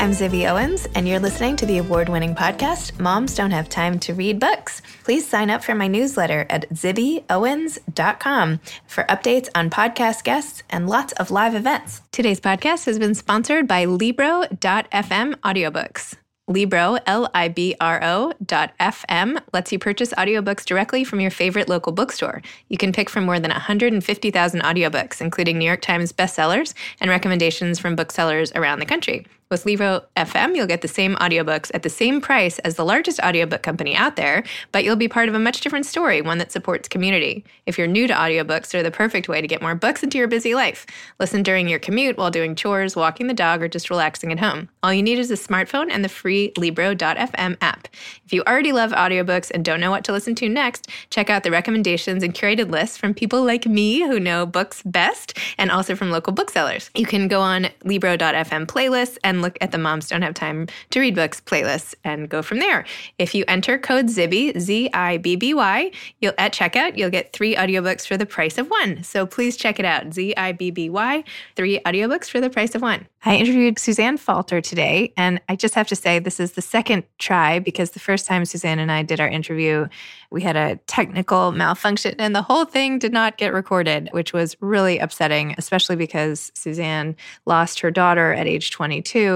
I'm Zibby Owens, and you're listening to the award winning podcast, Moms Don't Have Time to Read Books. Please sign up for my newsletter at zibbyowens.com for updates on podcast guests and lots of live events. Today's podcast has been sponsored by Libro.fm audiobooks. Libro, L-I-B-R-O dot F-M, lets you purchase audiobooks directly from your favorite local bookstore. You can pick from more than 150,000 audiobooks, including New York Times bestsellers and recommendations from booksellers around the country. With Libro FM, you'll get the same audiobooks at the same price as the largest audiobook company out there, but you'll be part of a much different story, one that supports community. If you're new to audiobooks, they're the perfect way to get more books into your busy life. Listen during your commute while doing chores, walking the dog, or just relaxing at home. All you need is a smartphone and the free Libro.fm app. If you already love audiobooks and don't know what to listen to next, check out the recommendations and curated lists from people like me who know books best and also from local booksellers. You can go on Libro.fm playlists and look at the Moms Don't Have Time to Read Books playlist and go from there. If you enter code ZIBBY, Z I B B Y, you'll at checkout, you'll get three audiobooks for the price of one. So please check it out. Z I B B Y, three audiobooks for the price of one. I interviewed Suzanne Falter today, and I just have to say this is the second try because the first time Suzanne and I did our interview, we had a technical malfunction and the whole thing did not get recorded, which was really upsetting, especially because Suzanne lost her daughter at age 22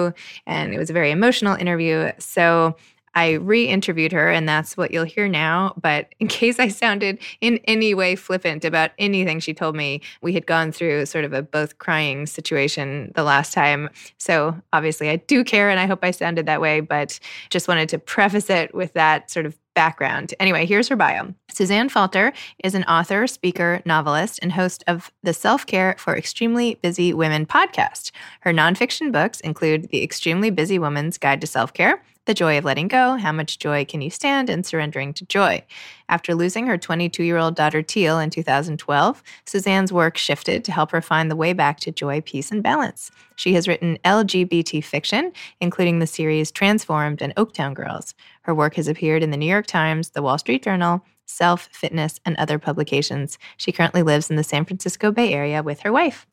and it was a very emotional interview. So I re interviewed her, and that's what you'll hear now. But in case I sounded in any way flippant about anything she told me, we had gone through sort of a both crying situation the last time. So obviously, I do care, and I hope I sounded that way, but just wanted to preface it with that sort of background. Anyway, here's her bio. Suzanne Falter is an author, speaker, novelist, and host of the Self Care for Extremely Busy Women podcast. Her nonfiction books include The Extremely Busy Woman's Guide to Self Care, the Joy of Letting Go, How Much Joy Can You Stand, and Surrendering to Joy. After losing her 22 year old daughter Teal in 2012, Suzanne's work shifted to help her find the way back to joy, peace, and balance. She has written LGBT fiction, including the series Transformed and Oaktown Girls. Her work has appeared in the New York Times, the Wall Street Journal, Self, Fitness, and other publications. She currently lives in the San Francisco Bay Area with her wife.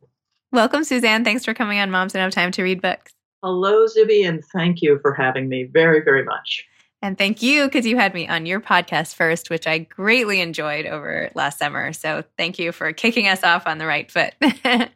Welcome, Suzanne. Thanks for coming on Moms Don't Have Time to Read Books. Hello, Zibby, and thank you for having me very, very much. And thank you because you had me on your podcast first, which I greatly enjoyed over last summer. So thank you for kicking us off on the right foot.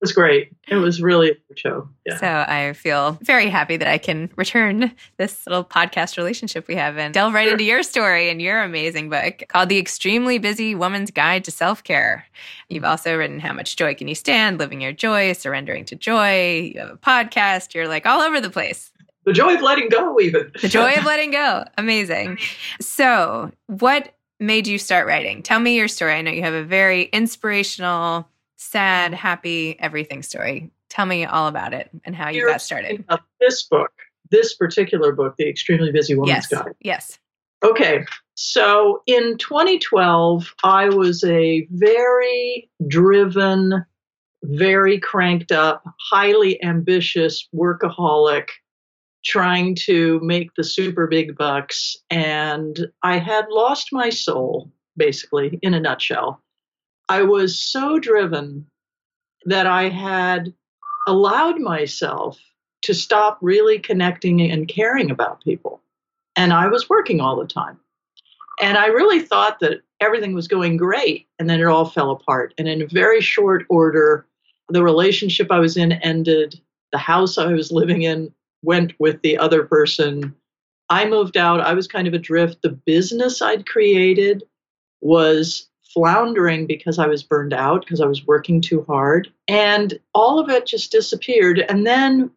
It was great. It was really a good show. Yeah. So I feel very happy that I can return this little podcast relationship we have and delve right sure. into your story and your amazing book called The Extremely Busy Woman's Guide to Self Care. You've also written How Much Joy Can You Stand? Living Your Joy, Surrendering to Joy. You have a podcast. You're like all over the place. The joy of letting go, even. the joy of letting go. Amazing. So, what made you start writing? Tell me your story. I know you have a very inspirational sad, happy, everything story. Tell me all about it and how you got started. This book, this particular book, The Extremely Busy Woman's yes. Guide. Yes. Okay. So in 2012, I was a very driven, very cranked up, highly ambitious workaholic trying to make the super big bucks. And I had lost my soul, basically, in a nutshell. I was so driven that I had allowed myself to stop really connecting and caring about people. And I was working all the time. And I really thought that everything was going great. And then it all fell apart. And in a very short order, the relationship I was in ended. The house I was living in went with the other person. I moved out. I was kind of adrift. The business I'd created was floundering because I was burned out, because I was working too hard. And all of it just disappeared. And then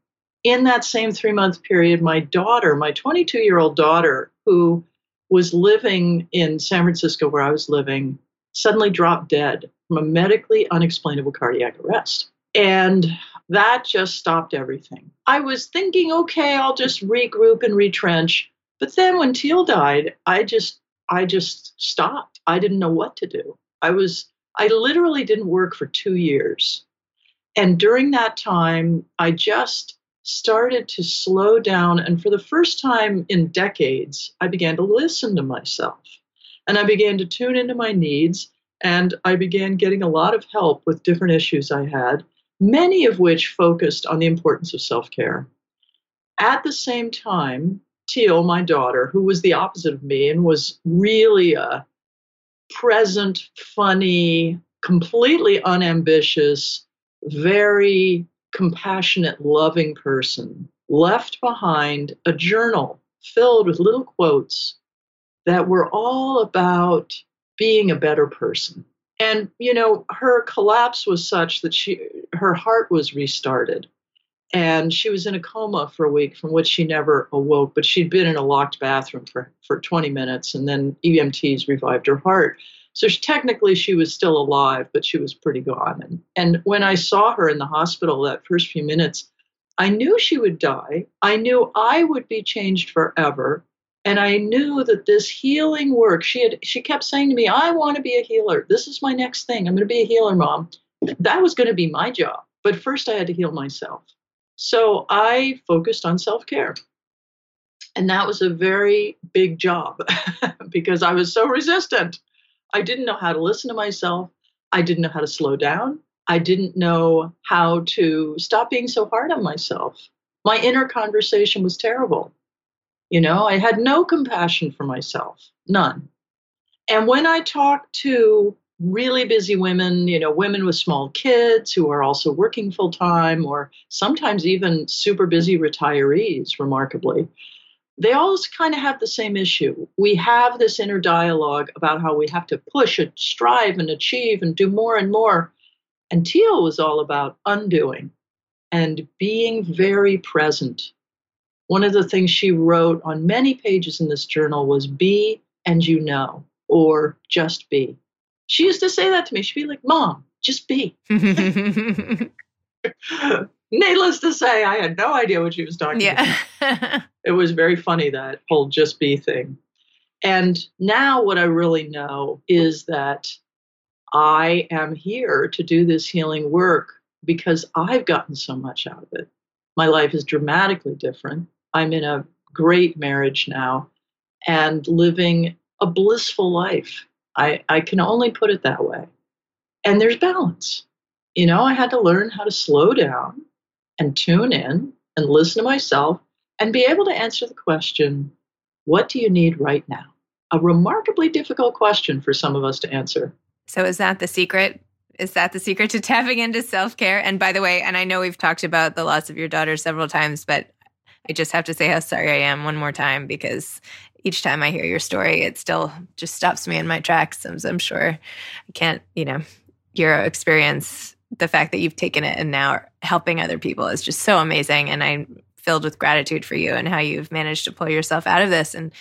in that same three month period, my daughter, my 22 year old daughter, who was living in San Francisco where I was living, suddenly dropped dead from a medically unexplainable cardiac arrest. And that just stopped everything. I was thinking, okay, I'll just regroup and retrench. But then when Teal died, I just I just stopped. I didn't know what to do. I was I literally didn't work for 2 years. And during that time, I just started to slow down and for the first time in decades, I began to listen to myself. And I began to tune into my needs and I began getting a lot of help with different issues I had many of which focused on the importance of self care. At the same time, Teal, my daughter, who was the opposite of me and was really a present, funny, completely unambitious, very compassionate, loving person, left behind a journal filled with little quotes that were all about being a better person. And you know her collapse was such that she her heart was restarted and she was in a coma for a week from which she never awoke but she'd been in a locked bathroom for for 20 minutes and then EMTs revived her heart so she, technically she was still alive but she was pretty gone and and when I saw her in the hospital that first few minutes I knew she would die I knew I would be changed forever and I knew that this healing work, she had she kept saying to me, I want to be a healer. This is my next thing. I'm going to be a healer, mom. That was going to be my job. But first I had to heal myself. So I focused on self-care. And that was a very big job because I was so resistant. I didn't know how to listen to myself. I didn't know how to slow down. I didn't know how to stop being so hard on myself. My inner conversation was terrible. You know, I had no compassion for myself, none. And when I talked to really busy women, you know, women with small kids who are also working full time, or sometimes even super busy retirees, remarkably, they all kind of have the same issue. We have this inner dialogue about how we have to push and strive and achieve and do more and more. And Teal was all about undoing and being very present one of the things she wrote on many pages in this journal was be and you know, or just be. She used to say that to me. She'd be like, Mom, just be. Needless to say, I had no idea what she was talking yeah. about. it was very funny, that whole just be thing. And now, what I really know is that I am here to do this healing work because I've gotten so much out of it. My life is dramatically different. I'm in a great marriage now and living a blissful life. I, I can only put it that way. And there's balance. You know, I had to learn how to slow down and tune in and listen to myself and be able to answer the question, what do you need right now? A remarkably difficult question for some of us to answer. So, is that the secret? Is that the secret to tapping into self care? And by the way, and I know we've talked about the loss of your daughter several times, but I just have to say how sorry I am one more time because each time I hear your story, it still just stops me in my tracks. I'm, I'm sure I can't, you know, your experience, the fact that you've taken it and now helping other people is just so amazing. And I'm filled with gratitude for you and how you've managed to pull yourself out of this and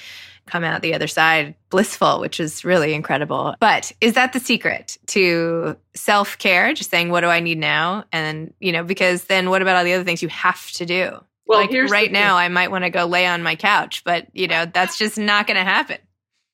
come out the other side blissful, which is really incredible. But is that the secret to self care? Just saying, what do I need now? And, you know, because then what about all the other things you have to do? Well, like right now, I might want to go lay on my couch, but you know, that's just not going to happen.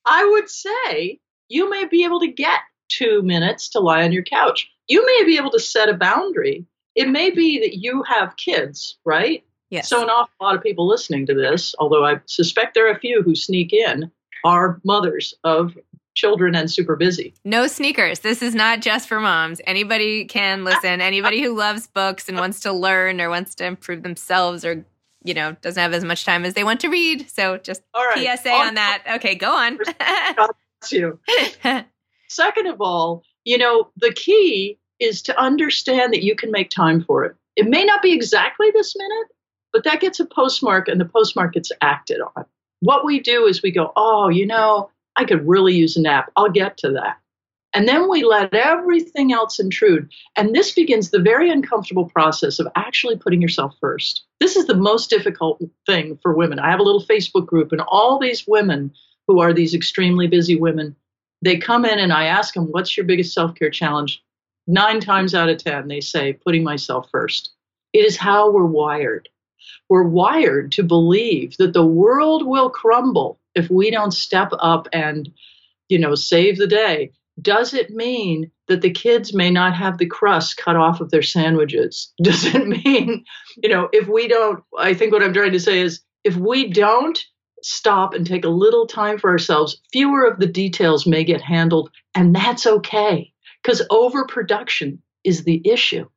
I would say you may be able to get two minutes to lie on your couch. You may be able to set a boundary. It may be that you have kids, right? Yes. So, an awful lot of people listening to this, although I suspect there are a few who sneak in, are mothers of children and super busy. No sneakers. This is not just for moms. Anybody can listen. Anybody who loves books and wants to learn or wants to improve themselves or, you know, doesn't have as much time as they want to read. So just right. PSA on that. Okay, go on. You. Second of all, you know, the key is to understand that you can make time for it. It may not be exactly this minute, but that gets a postmark and the postmark gets acted on. What we do is we go, oh, you know, I could really use a nap. I'll get to that. And then we let everything else intrude. And this begins the very uncomfortable process of actually putting yourself first. This is the most difficult thing for women. I have a little Facebook group, and all these women who are these extremely busy women, they come in and I ask them, What's your biggest self care challenge? Nine times out of 10, they say, Putting myself first. It is how we're wired. We're wired to believe that the world will crumble if we don't step up and, you know, save the day. Does it mean that the kids may not have the crust cut off of their sandwiches? Does it mean, you know, if we don't, I think what I'm trying to say is if we don't stop and take a little time for ourselves, fewer of the details may get handled, and that's okay because overproduction is the issue.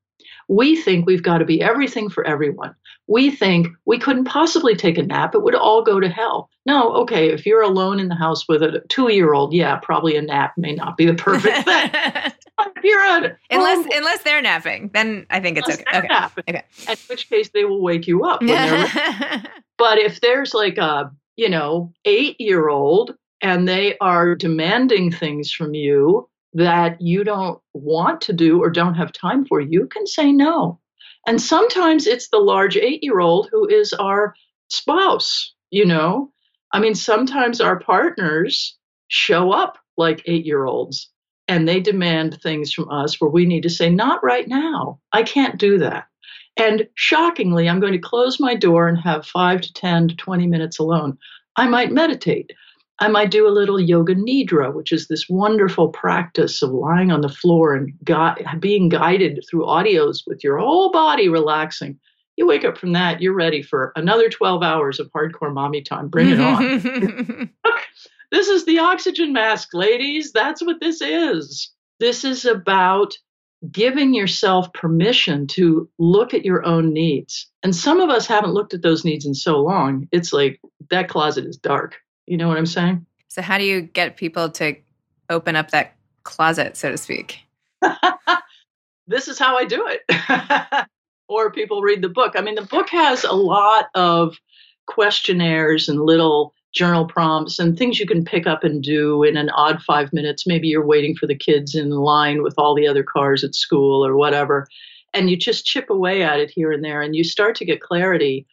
We think we've got to be everything for everyone. We think we couldn't possibly take a nap, it would all go to hell. No, okay, if you're alone in the house with a two year old, yeah, probably a nap may not be the perfect thing. if you're a, unless unless they're napping, then I think it's okay. Okay. napping. Okay. in which case they will wake you up. But if there's like a, you know, eight year old and they are demanding things from you that you don't want to do or don't have time for, you can say no. And sometimes it's the large eight year old who is our spouse, you know? I mean, sometimes our partners show up like eight year olds and they demand things from us where we need to say, not right now. I can't do that. And shockingly, I'm going to close my door and have five to 10 to 20 minutes alone. I might meditate. I might do a little yoga nidra, which is this wonderful practice of lying on the floor and gui- being guided through audios with your whole body relaxing. You wake up from that, you're ready for another 12 hours of hardcore mommy time. Bring it on. This is the oxygen mask, ladies. That's what this is. This is about giving yourself permission to look at your own needs. And some of us haven't looked at those needs in so long. It's like that closet is dark. You know what I'm saying? so how do you get people to open up that closet, so to speak? this is how I do it. or people read the book. I mean, the book has a lot of questionnaires and little journal prompts and things you can pick up and do in an odd five minutes. Maybe you're waiting for the kids in line with all the other cars at school or whatever. And you just chip away at it here and there, and you start to get clarity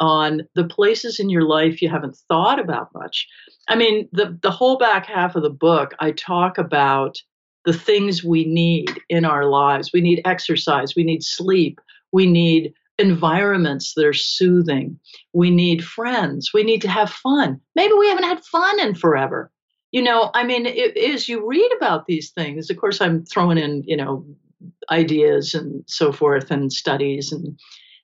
on the places in your life you haven't thought about much. I mean, the, the whole back half of the book, I talk about the things we need in our lives. We need exercise, we need sleep, we need environments that are soothing, we need friends, we need to have fun. Maybe we haven't had fun in forever. You know, I mean, it, as you read about these things, of course, I'm throwing in, you know, ideas and so forth and studies and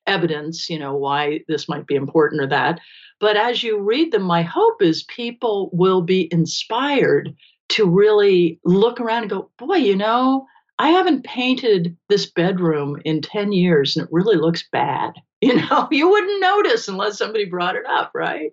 evidence, you know, why this might be important or that. But as you read them, my hope is people will be inspired to really look around and go, boy, you know, I haven't painted this bedroom in 10 years and it really looks bad. You know, you wouldn't notice unless somebody brought it up, right?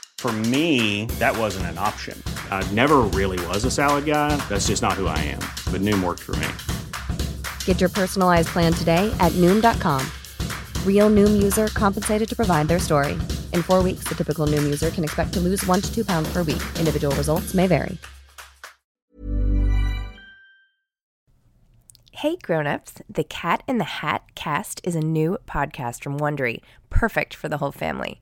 For me, that wasn't an option. I never really was a salad guy. That's just not who I am. But Noom worked for me. Get your personalized plan today at Noom.com. Real Noom user compensated to provide their story. In four weeks, the typical Noom user can expect to lose one to two pounds per week. Individual results may vary. Hey grown-ups, the Cat in the Hat cast is a new podcast from Wondery, perfect for the whole family.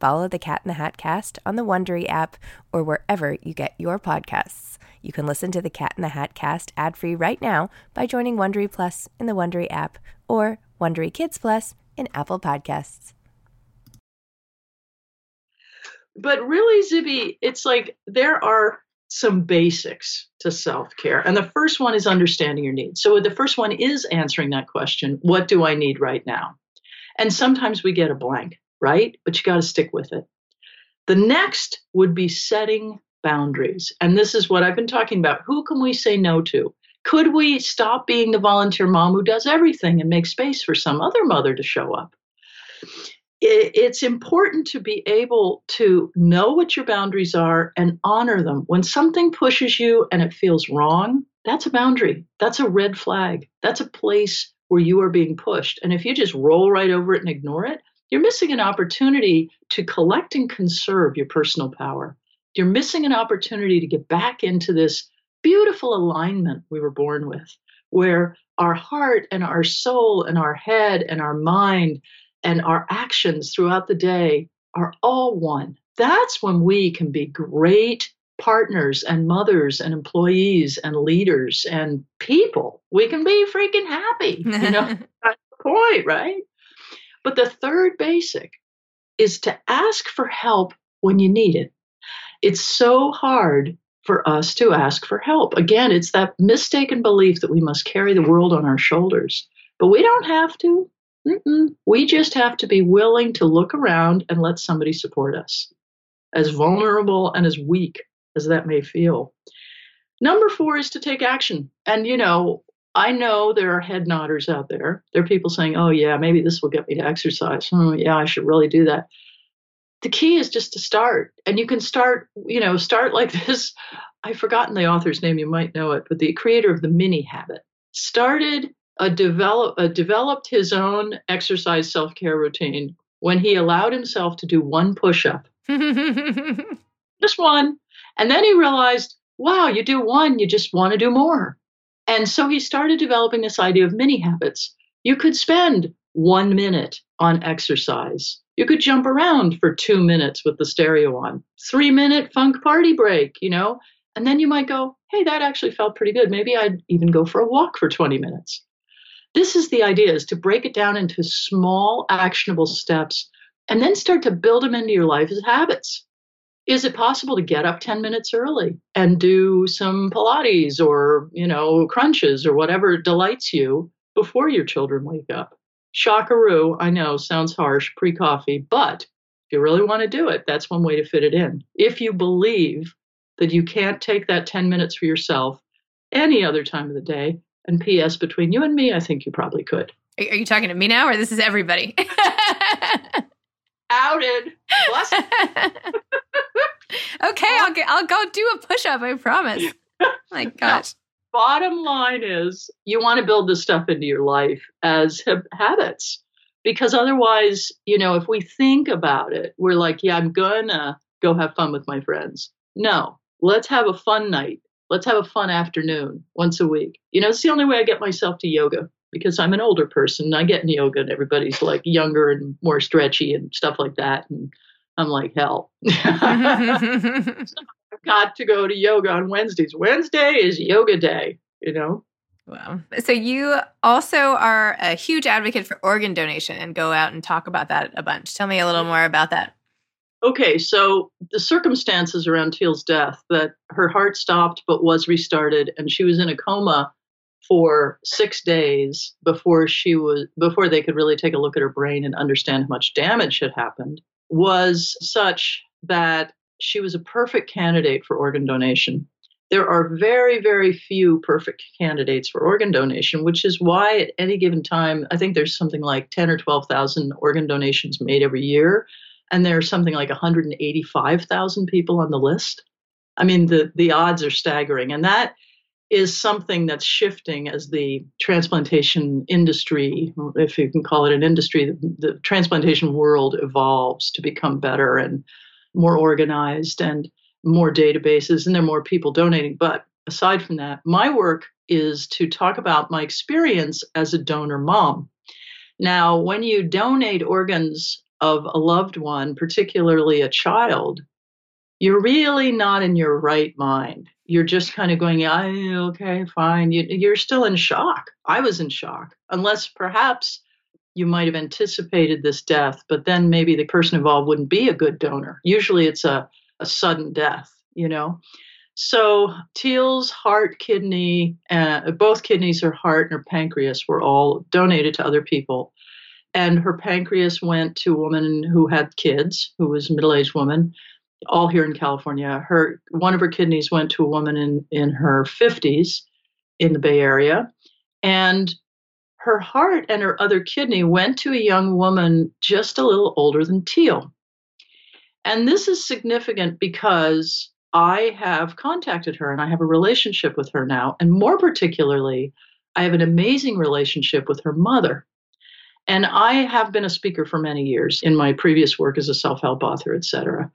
Follow the Cat in the Hat cast on the Wondery app or wherever you get your podcasts. You can listen to the Cat in the Hat cast ad-free right now by joining Wondery Plus in the Wondery app or Wondery Kids Plus in Apple Podcasts. But really, Zibby, it's like there are some basics to self care. And the first one is understanding your needs. So the first one is answering that question what do I need right now? And sometimes we get a blank, right? But you got to stick with it. The next would be setting boundaries. And this is what I've been talking about. Who can we say no to? Could we stop being the volunteer mom who does everything and make space for some other mother to show up? it's important to be able to know what your boundaries are and honor them. When something pushes you and it feels wrong, that's a boundary. That's a red flag. That's a place where you are being pushed. And if you just roll right over it and ignore it, you're missing an opportunity to collect and conserve your personal power. You're missing an opportunity to get back into this beautiful alignment we were born with, where our heart and our soul and our head and our mind and our actions throughout the day are all one. That's when we can be great partners and mothers and employees and leaders and people. We can be freaking happy. You know, that's the point, right? But the third basic is to ask for help when you need it. It's so hard for us to ask for help. Again, it's that mistaken belief that we must carry the world on our shoulders. But we don't have to. Mm-mm. We just have to be willing to look around and let somebody support us, as vulnerable and as weak as that may feel. Number four is to take action. And, you know, I know there are head nodders out there. There are people saying, oh, yeah, maybe this will get me to exercise. Oh, yeah, I should really do that. The key is just to start. And you can start, you know, start like this. I've forgotten the author's name, you might know it, but the creator of the mini habit started a develop, a developed his own exercise self care routine when he allowed himself to do one push up. just one. And then he realized, wow, you do one, you just want to do more. And so he started developing this idea of mini habits. You could spend one minute on exercise. You could jump around for two minutes with the stereo on, three minute funk party break, you know? And then you might go, hey, that actually felt pretty good. Maybe I'd even go for a walk for 20 minutes. This is the idea is to break it down into small actionable steps and then start to build them into your life as habits. Is it possible to get up 10 minutes early and do some Pilates or, you know, crunches or whatever delights you before your children wake up? Shockaroo, I know, sounds harsh pre coffee, but if you really want to do it, that's one way to fit it in. If you believe that you can't take that 10 minutes for yourself any other time of the day, and P.S. Between you and me, I think you probably could. Are you talking to me now, or this is everybody? Outed. okay, I'll get, I'll go do a push up. I promise. My gosh. bottom line is, you want to build this stuff into your life as ha- habits, because otherwise, you know, if we think about it, we're like, yeah, I'm gonna go have fun with my friends. No, let's have a fun night let's have a fun afternoon once a week. You know, it's the only way I get myself to yoga because I'm an older person. I get in yoga and everybody's like younger and more stretchy and stuff like that. And I'm like, hell. I've got to go to yoga on Wednesdays. Wednesday is yoga day, you know? Wow. So you also are a huge advocate for organ donation and go out and talk about that a bunch. Tell me a little more about that. Okay, so the circumstances around Teal's death that her heart stopped but was restarted and she was in a coma for 6 days before she was before they could really take a look at her brain and understand how much damage had happened was such that she was a perfect candidate for organ donation there are very, very few perfect candidates for organ donation, which is why at any given time, I think there's something like 10 or 12,000 organ donations made every year. And there's something like 185,000 people on the list. I mean, the, the odds are staggering. And that is something that's shifting as the transplantation industry, if you can call it an industry, the, the transplantation world evolves to become better and more organized. And more databases and there are more people donating. But aside from that, my work is to talk about my experience as a donor mom. Now, when you donate organs of a loved one, particularly a child, you're really not in your right mind. You're just kind of going, okay, fine. You, are still in shock. I was in shock, unless perhaps you might have anticipated this death, but then maybe the person involved wouldn't be a good donor. Usually it's a a sudden death, you know. So Teal's heart, kidney, uh, both kidneys, her heart, and her pancreas were all donated to other people. And her pancreas went to a woman who had kids, who was a middle-aged woman, all here in California. Her one of her kidneys went to a woman in in her 50s in the Bay Area, and her heart and her other kidney went to a young woman just a little older than Teal. And this is significant because I have contacted her and I have a relationship with her now. And more particularly, I have an amazing relationship with her mother. And I have been a speaker for many years in my previous work as a self help author, et cetera.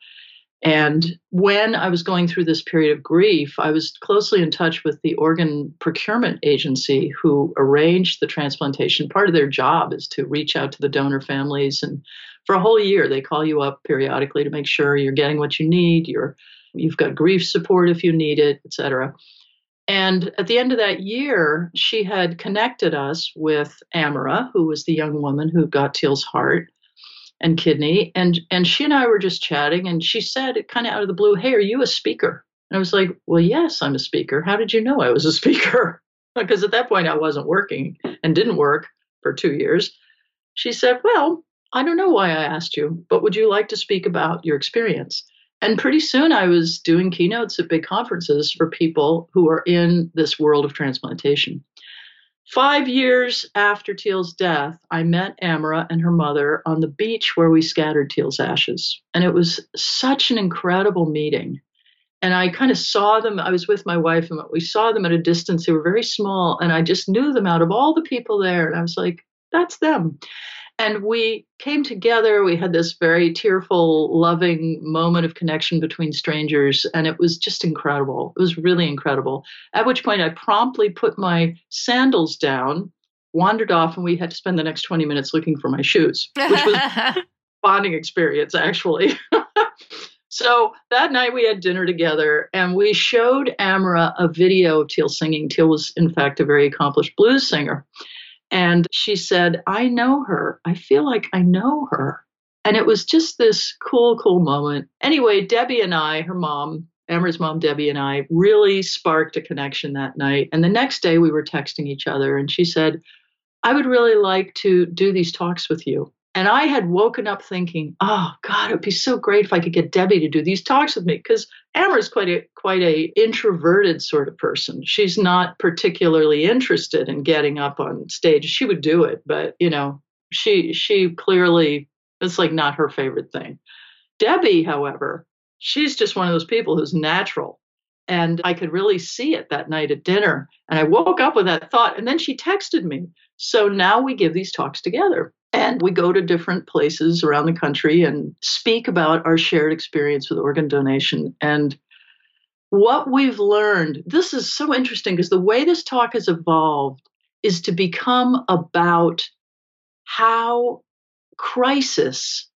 And when I was going through this period of grief, I was closely in touch with the organ procurement agency who arranged the transplantation. Part of their job is to reach out to the donor families and for a whole year they call you up periodically to make sure you're getting what you need, you're you've got grief support if you need it, etc. And at the end of that year, she had connected us with Amara, who was the young woman who got Teal's heart and kidney. And and she and I were just chatting, and she said, kind of out of the blue, "Hey, are you a speaker?" And I was like, "Well, yes, I'm a speaker. How did you know I was a speaker?" because at that point I wasn't working and didn't work for two years. She said, "Well, I don't know why I asked you, but would you like to speak about your experience?" And pretty soon I was doing keynotes at big conferences for people who are in this world of transplantation. Five years after Teal's death, I met Amara and her mother on the beach where we scattered Teal's ashes. And it was such an incredible meeting. And I kind of saw them. I was with my wife, and we saw them at a distance. They were very small, and I just knew them out of all the people there. And I was like, that's them. And we came together. We had this very tearful, loving moment of connection between strangers. And it was just incredible. It was really incredible. At which point I promptly put my sandals down, wandered off, and we had to spend the next 20 minutes looking for my shoes, which was bonding experience, actually. so that night we had dinner together and we showed Amara a video of Teal singing. Teal was, in fact, a very accomplished blues singer. And she said, I know her. I feel like I know her. And it was just this cool, cool moment. Anyway, Debbie and I, her mom, Amara's mom, Debbie, and I really sparked a connection that night. And the next day we were texting each other, and she said, I would really like to do these talks with you. And I had woken up thinking, oh God, it'd be so great if I could get Debbie to do these talks with me. Because Amara's quite a quite a introverted sort of person. She's not particularly interested in getting up on stage. She would do it, but you know, she she clearly it's like not her favorite thing. Debbie, however, she's just one of those people who's natural. And I could really see it that night at dinner. And I woke up with that thought. And then she texted me. So now we give these talks together. And we go to different places around the country and speak about our shared experience with organ donation. And what we've learned, this is so interesting because the way this talk has evolved is to become about how crisis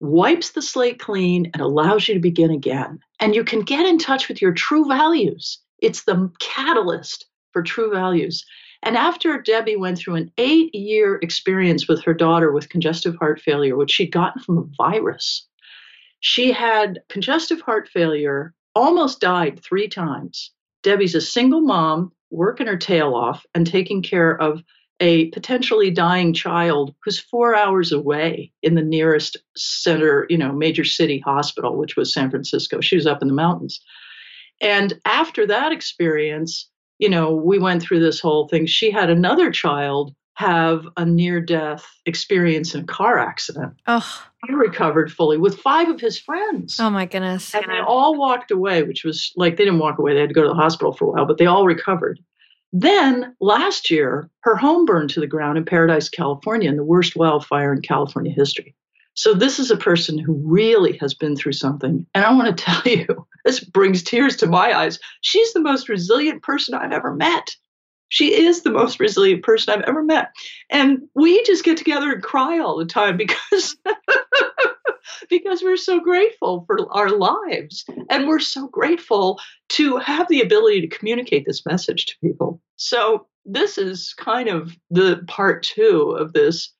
wipes the slate clean and allows you to begin again. And you can get in touch with your true values. It's the catalyst for true values. And after Debbie went through an eight year experience with her daughter with congestive heart failure, which she'd gotten from a virus, she had congestive heart failure, almost died three times. Debbie's a single mom, working her tail off and taking care of a potentially dying child who's four hours away in the nearest center, you know, major city hospital, which was San Francisco. She was up in the mountains. And after that experience, you know, we went through this whole thing. She had another child have a near death experience in a car accident. Oh. He recovered fully with five of his friends. Oh my goodness. And they all walked away, which was like they didn't walk away, they had to go to the hospital for a while, but they all recovered. Then last year, her home burned to the ground in Paradise, California, in the worst wildfire in California history. So this is a person who really has been through something. And I want to tell you, this brings tears to my eyes. She's the most resilient person I've ever met. She is the most resilient person I've ever met. And we just get together and cry all the time because because we're so grateful for our lives and we're so grateful to have the ability to communicate this message to people. So this is kind of the part 2 of this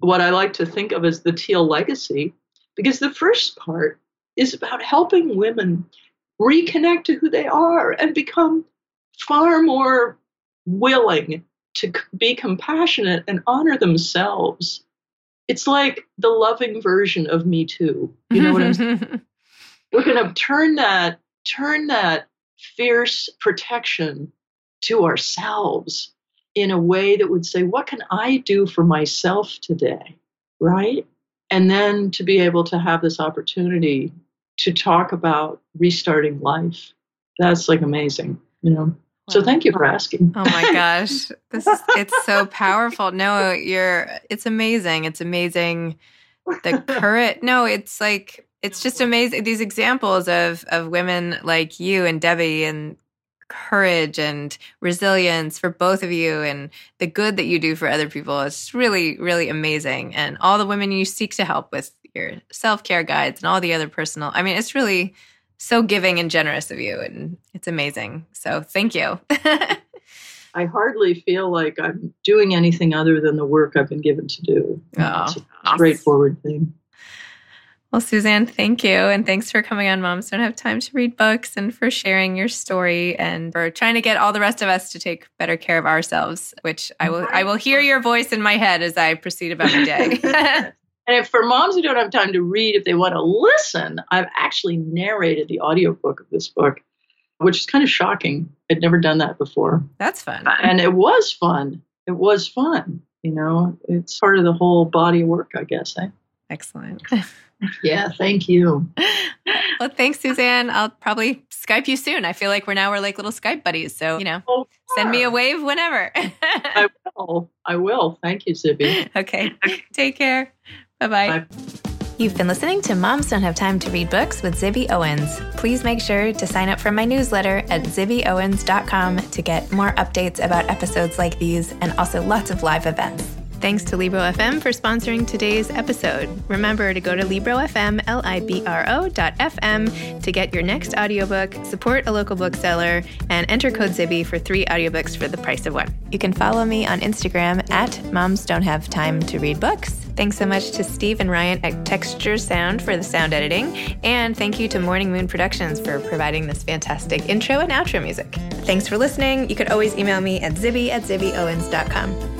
what I like to think of as the teal legacy because the first part is about helping women reconnect to who they are and become far more willing to be compassionate and honor themselves. It's like the loving version of Me Too. You know what I'm saying? We're going to turn that turn that fierce protection to ourselves in a way that would say, what can I do for myself today? Right? And then to be able to have this opportunity to talk about restarting life. That's like amazing, you know. So thank you for asking. Oh my gosh. This is it's so powerful. No, you're it's amazing. It's amazing the current No, it's like it's just amazing these examples of of women like you and Debbie and courage and resilience for both of you and the good that you do for other people is really really amazing. And all the women you seek to help with your self-care guides and all the other personal i mean it's really so giving and generous of you and it's amazing. So thank you. I hardly feel like i'm doing anything other than the work i've been given to do. Oh, it's a straightforward thing well, Suzanne, thank you. And thanks for coming on Moms Don't Have Time to Read Books and for sharing your story and for trying to get all the rest of us to take better care of ourselves, which I will I will hear your voice in my head as I proceed about my day. and for moms who don't have time to read, if they want to listen, I've actually narrated the audiobook of this book, which is kind of shocking. I'd never done that before. That's fun. And it was fun. It was fun. You know, it's part of the whole body of work, I guess. Eh? Excellent. Yeah, thank you. well, thanks, Suzanne. I'll probably Skype you soon. I feel like we're now we're like little Skype buddies. So you know, oh, sure. send me a wave whenever. I will. I will. Thank you, Zibby. Okay. Take care. Bye-bye. Bye. You've been listening to Moms Don't Have Time to Read Books with Zibby Owens. Please make sure to sign up for my newsletter at zibbyowens.com to get more updates about episodes like these and also lots of live events. Thanks to Libro FM for sponsoring today's episode. Remember to go to Libro FM, L-I-B-R-O dot FM to get your next audiobook, support a local bookseller, and enter code Zibby for three audiobooks for the price of one. You can follow me on Instagram at Moms Don't Have Time to Read Books. Thanks so much to Steve and Ryan at Texture Sound for the sound editing. And thank you to Morning Moon Productions for providing this fantastic intro and outro music. Thanks for listening. You could always email me at zibby at zibbyowens.com.